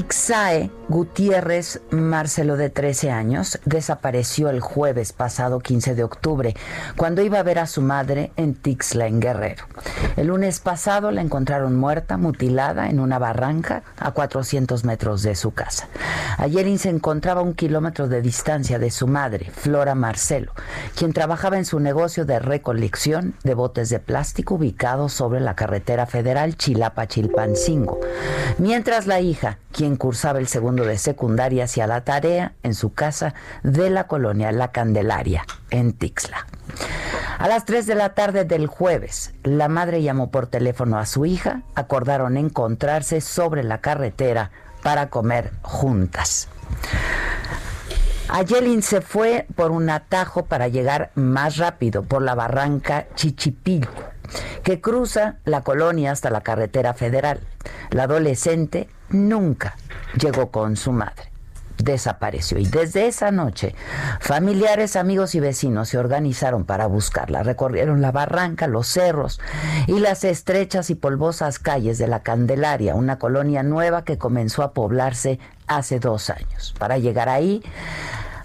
Ixae Gutiérrez Marcelo, de 13 años, desapareció el jueves pasado 15 de octubre, cuando iba a ver a su madre en Tixla, en Guerrero. El lunes pasado la encontraron muerta, mutilada, en una barranca a 400 metros de su casa. Yelin se encontraba a un kilómetro de distancia de su madre, Flora Marcelo, quien trabajaba en su negocio de recolección de botes de plástico ubicado sobre la carretera federal Chilapa-Chilpancingo, mientras la hija, quien cursaba el segundo de secundaria, hacia la tarea en su casa de la colonia La Candelaria, en Tixla. A las 3 de la tarde del jueves, la madre llamó por teléfono a su hija, acordaron encontrarse sobre la carretera para comer juntas. Ayelin se fue por un atajo para llegar más rápido por la barranca Chichipilco, que cruza la colonia hasta la carretera federal. La adolescente nunca llegó con su madre. Desapareció y desde esa noche familiares, amigos y vecinos se organizaron para buscarla. Recorrieron la barranca, los cerros y las estrechas y polvosas calles de la Candelaria, una colonia nueva que comenzó a poblarse hace dos años. Para llegar ahí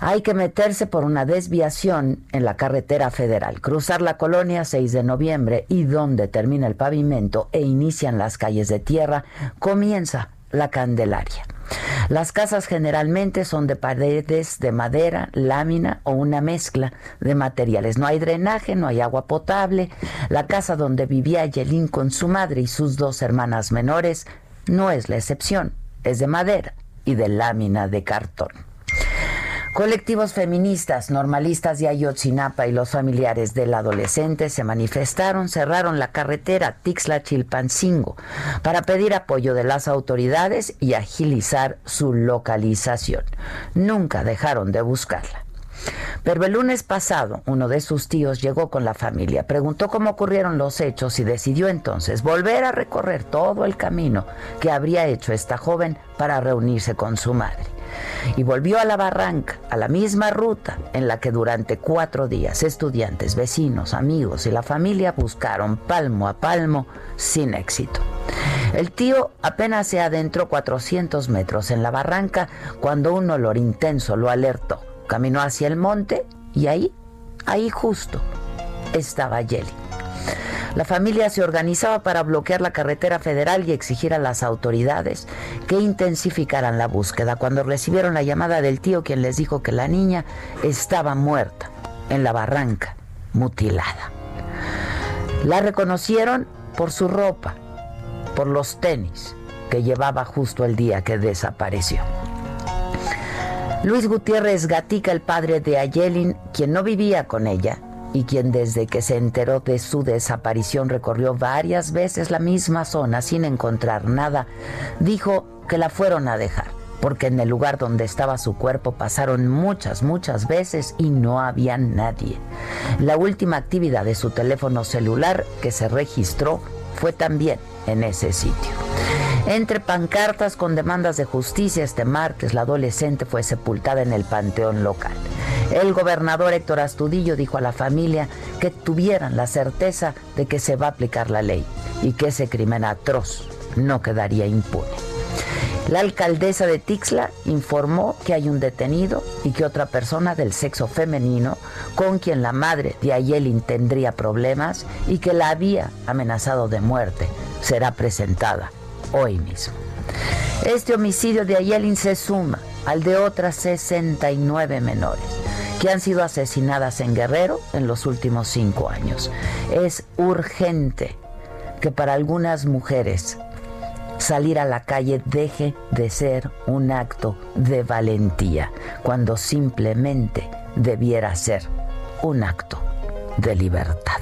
hay que meterse por una desviación en la carretera federal, cruzar la colonia 6 de noviembre y donde termina el pavimento e inician las calles de tierra, comienza la Candelaria. Las casas generalmente son de paredes de madera, lámina o una mezcla de materiales. No hay drenaje, no hay agua potable. La casa donde vivía Yelín con su madre y sus dos hermanas menores no es la excepción. Es de madera y de lámina de cartón. Colectivos feministas, normalistas de Ayotzinapa y los familiares del adolescente se manifestaron, cerraron la carretera Tixla-Chilpancingo para pedir apoyo de las autoridades y agilizar su localización. Nunca dejaron de buscarla. Pero el lunes pasado, uno de sus tíos llegó con la familia, preguntó cómo ocurrieron los hechos y decidió entonces volver a recorrer todo el camino que habría hecho esta joven para reunirse con su madre y volvió a la barranca, a la misma ruta en la que durante cuatro días estudiantes, vecinos, amigos y la familia buscaron palmo a palmo sin éxito. El tío apenas se adentró 400 metros en la barranca cuando un olor intenso lo alertó. Caminó hacia el monte y ahí, ahí justo, estaba Yeli. La familia se organizaba para bloquear la carretera federal y exigir a las autoridades que intensificaran la búsqueda cuando recibieron la llamada del tío quien les dijo que la niña estaba muerta en la barranca, mutilada. La reconocieron por su ropa, por los tenis que llevaba justo el día que desapareció. Luis Gutiérrez Gatica, el padre de Ayelin, quien no vivía con ella y quien desde que se enteró de su desaparición recorrió varias veces la misma zona sin encontrar nada, dijo que la fueron a dejar, porque en el lugar donde estaba su cuerpo pasaron muchas, muchas veces y no había nadie. La última actividad de su teléfono celular que se registró fue también en ese sitio. Entre pancartas con demandas de justicia, este martes la adolescente fue sepultada en el panteón local. El gobernador Héctor Astudillo dijo a la familia que tuvieran la certeza de que se va a aplicar la ley y que ese crimen atroz no quedaría impune. La alcaldesa de Tixla informó que hay un detenido y que otra persona del sexo femenino con quien la madre de Ayelin tendría problemas y que la había amenazado de muerte será presentada hoy mismo. Este homicidio de Ayelin se suma al de otras 69 menores que han sido asesinadas en Guerrero en los últimos cinco años. Es urgente que para algunas mujeres salir a la calle deje de ser un acto de valentía, cuando simplemente debiera ser un acto de libertad.